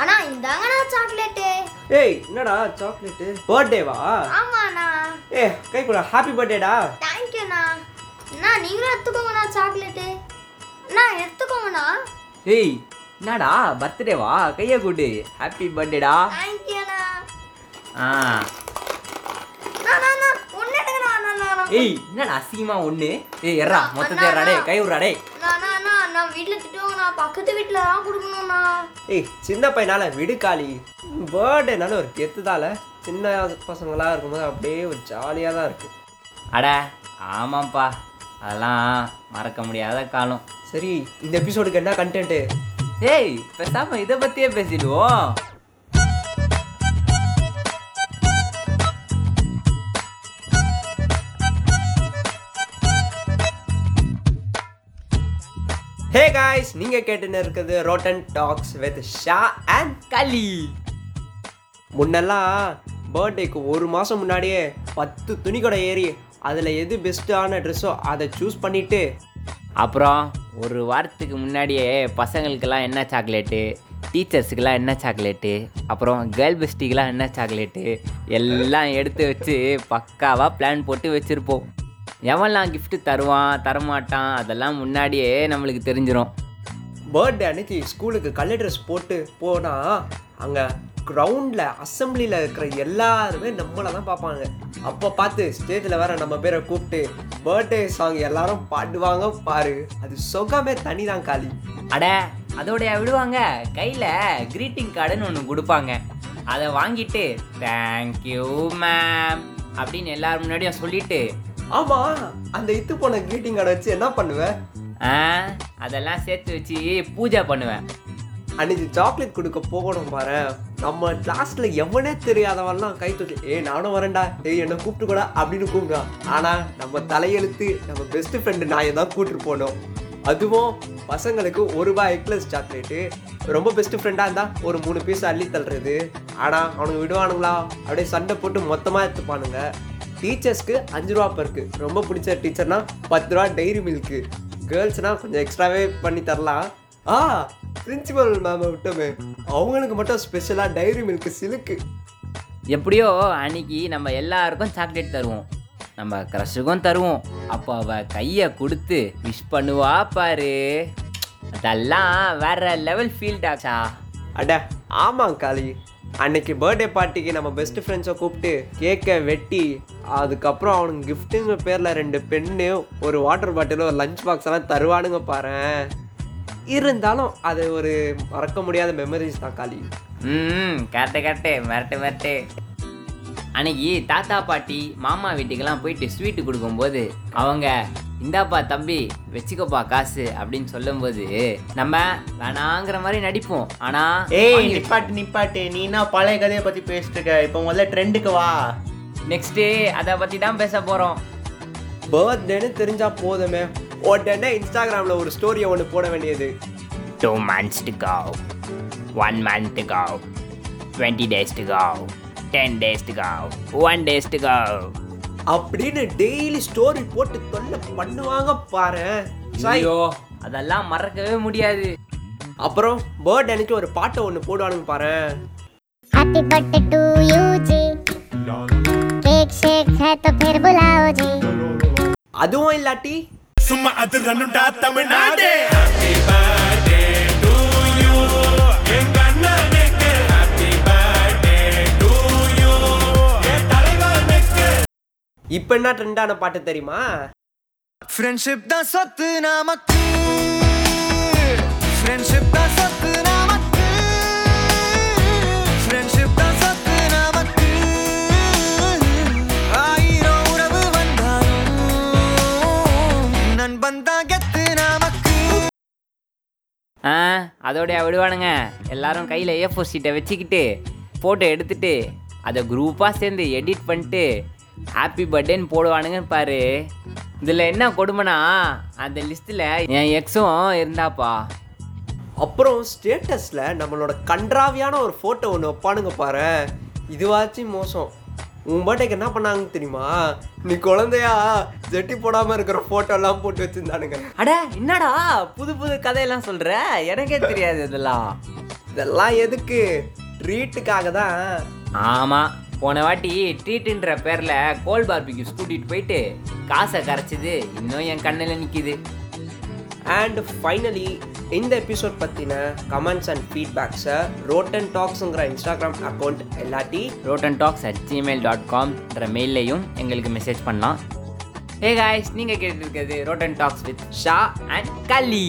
அண்ணா இந்தாங்கண்ணா chocolate. ஏய் என்னடா chocolate? பர்த்டேவா? ஆமாண்ணா. ஏ கை கூட ஹாப்பி பர்த்டேடா. தேங்க்யூண்ணா அண்ணா. நீங்களும் எடுத்துக்கோங்கண்ணா சாக்லேட்டு. அண்ணா எடுத்துக்கோங்கண்ணா. ஏய் என்னடா பர்த்டேவா? கையை கூட்டு ஹாப்பி பர்த்டேடா. தேங்க்யூண்ணா ஆ. ஏய் என்னடா அசிங்கமா ஒண்ணு? ஏய் எறா மொத்தத்தை எறா டே கை விட்றா வீட்ல திட்டுவாங்கண்ணா. பக்கத்து வீட்டுல தான் கொடுக்கணும்ண்ணா. ஏய் சின்ன பையனால விடு காளி. பர்த்டேனால ஒரு கெத்துதால சின்ன பசங்களா இருக்கும்போது அப்படியே ஒரு ஜாலியாக தான் இருக்கு. அட ஆமாப்பா அதெல்லாம் மறக்க முடியாத காலம். சரி இந்த எபிசோடுக்கு என்ன கண்டென்ட்டு ஏய் பேசாம இதை பத்தியே பேசிடுவோம். ஹே காய்ஸ் நீங்க கேட்டுன்னு இருக்கிறது rotten talks with Sha and Kali முன்னெல்லாம் பர்த்டேக்கு ஒரு மாதம் முன்னாடியே பத்து துணி கடை ஏறி அதில் எது பெஸ்ட்டான ட்ரெஸ்ஸோ அதை சூஸ் பண்ணிவிட்டு அப்புறம் ஒரு வாரத்துக்கு முன்னாடியே பசங்களுக்கெல்லாம் என்ன சாக்லேட்டு டீச்சர்ஸுக்கெல்லாம் என்ன சாக்லேட்டு அப்புறம் கேர்ள் பெஸ்டிக்கெலாம் என்ன சாக்லேட்டு எல்லாம் எடுத்து வச்சு பக்காவாக பிளான் போட்டு வச்சுருப்போம். எவன்லாம் gift தருவான் தரமாட்டான் அதெல்லாம் முன்னாடியே நம்மளுக்கு தெரிஞ்சிரும். பர்த்டே அன்னைக்கு ஸ்கூலுக்கு கலர் ட்ரெஸ் போட்டு போனால் அங்கே கிரவுண்டில் அசம்பிளியில் இருக்கிற எல்லாருமே நம்மளை தான் பார்ப்பாங்க. அப்போ பார்த்து ஸ்டேஜில் வேற நம்ம பேரை கூப்பிட்டு பர்த்டே சாங் எல்லாரும் பாடுவாங்க பாரு. அது சுகமே தனி தான் காலி அட அதோடைய விடுவாங்க. கையில் greeting கார்டுன்னு ஒன்று கொடுப்பாங்க. அதை வாங்கிட்டு தேங்க்யூ மேம் அப்படின்னு எல்லாரும் முன்னாடியும் சொல்லிட்டு ஆமாம் அந்த இத்து போன greeting கார்டை வச்சு என்ன பண்ணுவேன் ஆ அதெல்லாம் சேர்த்து வச்சு பூஜை பண்ணுவேன். அன்னைக்கு சாக்லேட் கொடுக்க போகணும் பாரு. நம்ம கிளாஸ்ல எவனே தெரியாதவன்லாம் கை தூக்கி ஏய் நானும் வரேன்டா. ஏய் என்ன கூப்பிட்டு கூட அப்படின்னு கூப்பிடுவான். ஆனா நம்ம தலையெழுத்து நம்ம பெஸ்ட் ஃப்ரெண்டு நாயை தான் கூட்டிட்டு போனோம் அதுவும் பசங்களுக்கு ஒரு ரூபாய் எக்லஸ் சாக்லேட்டு ரொம்ப பெஸ்ட் ஃப்ரெண்டாக இருந்தால் ஒரு மூணு பீஸ் அள்ளி தள்ளுறது. ஆனால் அவனுங்க விடுவானுங்களா? அப்படியே சண்டை போட்டு மொத்தமாக எடுத்துப்பானுங்க. டீச்சர்ஸ்க்கு அஞ்சு ரூபா பருக்கு ரொம்ப பிடிச்ச டீச்சர்னா பத்து ரூபா டைரி மில்க்கு கேர்ள்ஸ்னா கொஞ்சம் எக்ஸ்ட்ராவே பண்ணி தரலாம். ஆ பிரின்சிபல் மேம் விட்டோமே. அவங்களுக்கு மட்டும் ஸ்பெஷலாக டைரி மில்க் சிலுக்கு எப்படியோ அன்னைக்கு நம்ம எல்லாருக்கும் சாக்லேட் தருவோம். நம்ம க்ரஷுக்கும் தருவோம். அப்போ அவ கையை கொடுத்து விஷ் பண்ணுவா பாரு. அதெல்லாம் வேற லெவல் ஃபீல் டாச்சா அட ஆமாம் காளி. அன்னைக்கு பர்த்டே பார்ட்டிக்கு நம்ம பெஸ்ட் ஃப்ரெண்ட்ஸை கூப்பிட்டு கேக்கை வெட்டி அதுக்கப்புறம் அவனுக்கு கிஃப்ட்டுங்க பேரில் ரெண்டு பெண்ணு ஒரு வாட்டர் பாட்டில் ஒரு லஞ்ச் பாக்ஸ் எல்லாம் தருவானுங்க பாரு. இருந்தாலும் அது ஒரு மறக்க முடியாத மெமரிஸ் தான் காலி ம் கரெக்டு கரெக்டு மிரட்டு மிரட்டு. அன்னைக்கு தாத்தா பாட்டி மாமா வீட்டுக்கெல்லாம் போயிட்டு ஸ்வீட்டு கொடுக்கும்போது அவங்க இந்தாப்பா தம்பி வச்சுக்கோப்பா காசு அப்படின்னு சொல்லும்போது நம்ம வேணாங்கிற மாதிரி நடிப்போம். ஆனா ஏய் நிப்பாட்டு நிப்பாட்டு. நீ என்ன பழைய கதையை பத்தி பேசிட்டு இருக்க இப்போ முதல்ல ட்ரெண்டுக்கு வா. நெக்ஸ்ட்டு அதை பற்றி தான் பேச போகிறோம் பர்த்டேன்னு தெரிஞ்சா போதுமே. உடனே இன்ஸ்டாகிராமில் ஒரு ஸ்டோரியை ஒன்று போட வேண்டியது. Two months to go one month to go twenty days to go ten days to go one days to go அப்படின்னு டெய்லி ஸ்டோரி போட்டு தொல்லை பண்ணுவாங்க பாரு ஐயோ அதெல்லாம் மறக்கவே முடியாது அப்புறம் பர்த்டே அன்னைக்கு ஒரு பாட்டை ஒன்று போடுவானுங்க பாரு हैप्पी बर्थडे टू यू जी केक शेक है तो फिर बुलाओ जी அதுவும் இல்லாட்டி சும்மா அதிரனுடா தமிழ்நாடு இப்போ என்ன ட்ரெண்டான பாட்டு தெரியுமா? ஃப்ரெண்ட்ஷிப் தான் சொத்து நமக்கு. ஃப்ரெண்ட்ஷிப் தான் சொத்து நமக்கு. ஃப்ரெண்ட்ஷிப் தான் சொத்து நமக்கு. ஆயிரம் உறவு வந்தாலும் நண்பன் தான் கெத்து நமக்கு. ஆ அதோடைய விடுவானுங்க. எல்லாரும் கையில் ஏ ஃபோர் ஷீட்டை வச்சுக்கிட்டு ஃபோட்டோ எடுத்துட்டு அதை குரூப்பாக சேர்ந்து எடிட் பண்ணிட்டு ஹாப்பி பர்த்டேன்னு போடுவானுங்க பாரு. இதில் என்ன கொடுமைனா அந்த லிஸ்ட்டில் என் எக்ஸும் இருந்தாப்பா. அப்புறம் ஸ்டேட்டஸில் நம்மளோட கன்றாவியான ஒரு ஃபோட்டோ ஒன்று வைப்பானுங்க பாரு. இதுவாச்சும் மோசம். உன் பர்த்டேக்கு என்ன பண்ணாங்கன்னு தெரியுமா? நீ குழந்தையா? ஜெட்டி போடாமல் இருக்கிற ஃபோட்டோலாம் போட்டு வச்சுருந்தானுங்க. அட என்னடா? புது புது கதையெல்லாம் சொல்கிற எனக்கே தெரியாது இதெல்லாம். இதெல்லாம் எதுக்கு? ட்ரீட்டுக்காக தான். ஆமாம் போன வாட்டி ட்ரீட்டுன்ற பேரில் கோல் பார்பிக்யூஸ் கூட்டிகிட்டு போயிட்டு காசை கரைச்சிது இன்னும் என் கண்ணில் நிற்கிது அண்ட் ஃபைனலி இந்த எபிசோட் பற்றின கமெண்ட்ஸ் அண்ட் ஃபீட்பேக்ஸை ரோட்டன் டாக்ஸுங்கிற Instagram account எல்லாட்டி rotten talks at Gmail dot காம்ன்ற மெயிலையும் எங்களுக்கு மெசேஜ் பண்ணலாம். ஏ காய்ஸ் நீங்கள் கேட்டுருக்கிறது rotten talks with Sha and Kali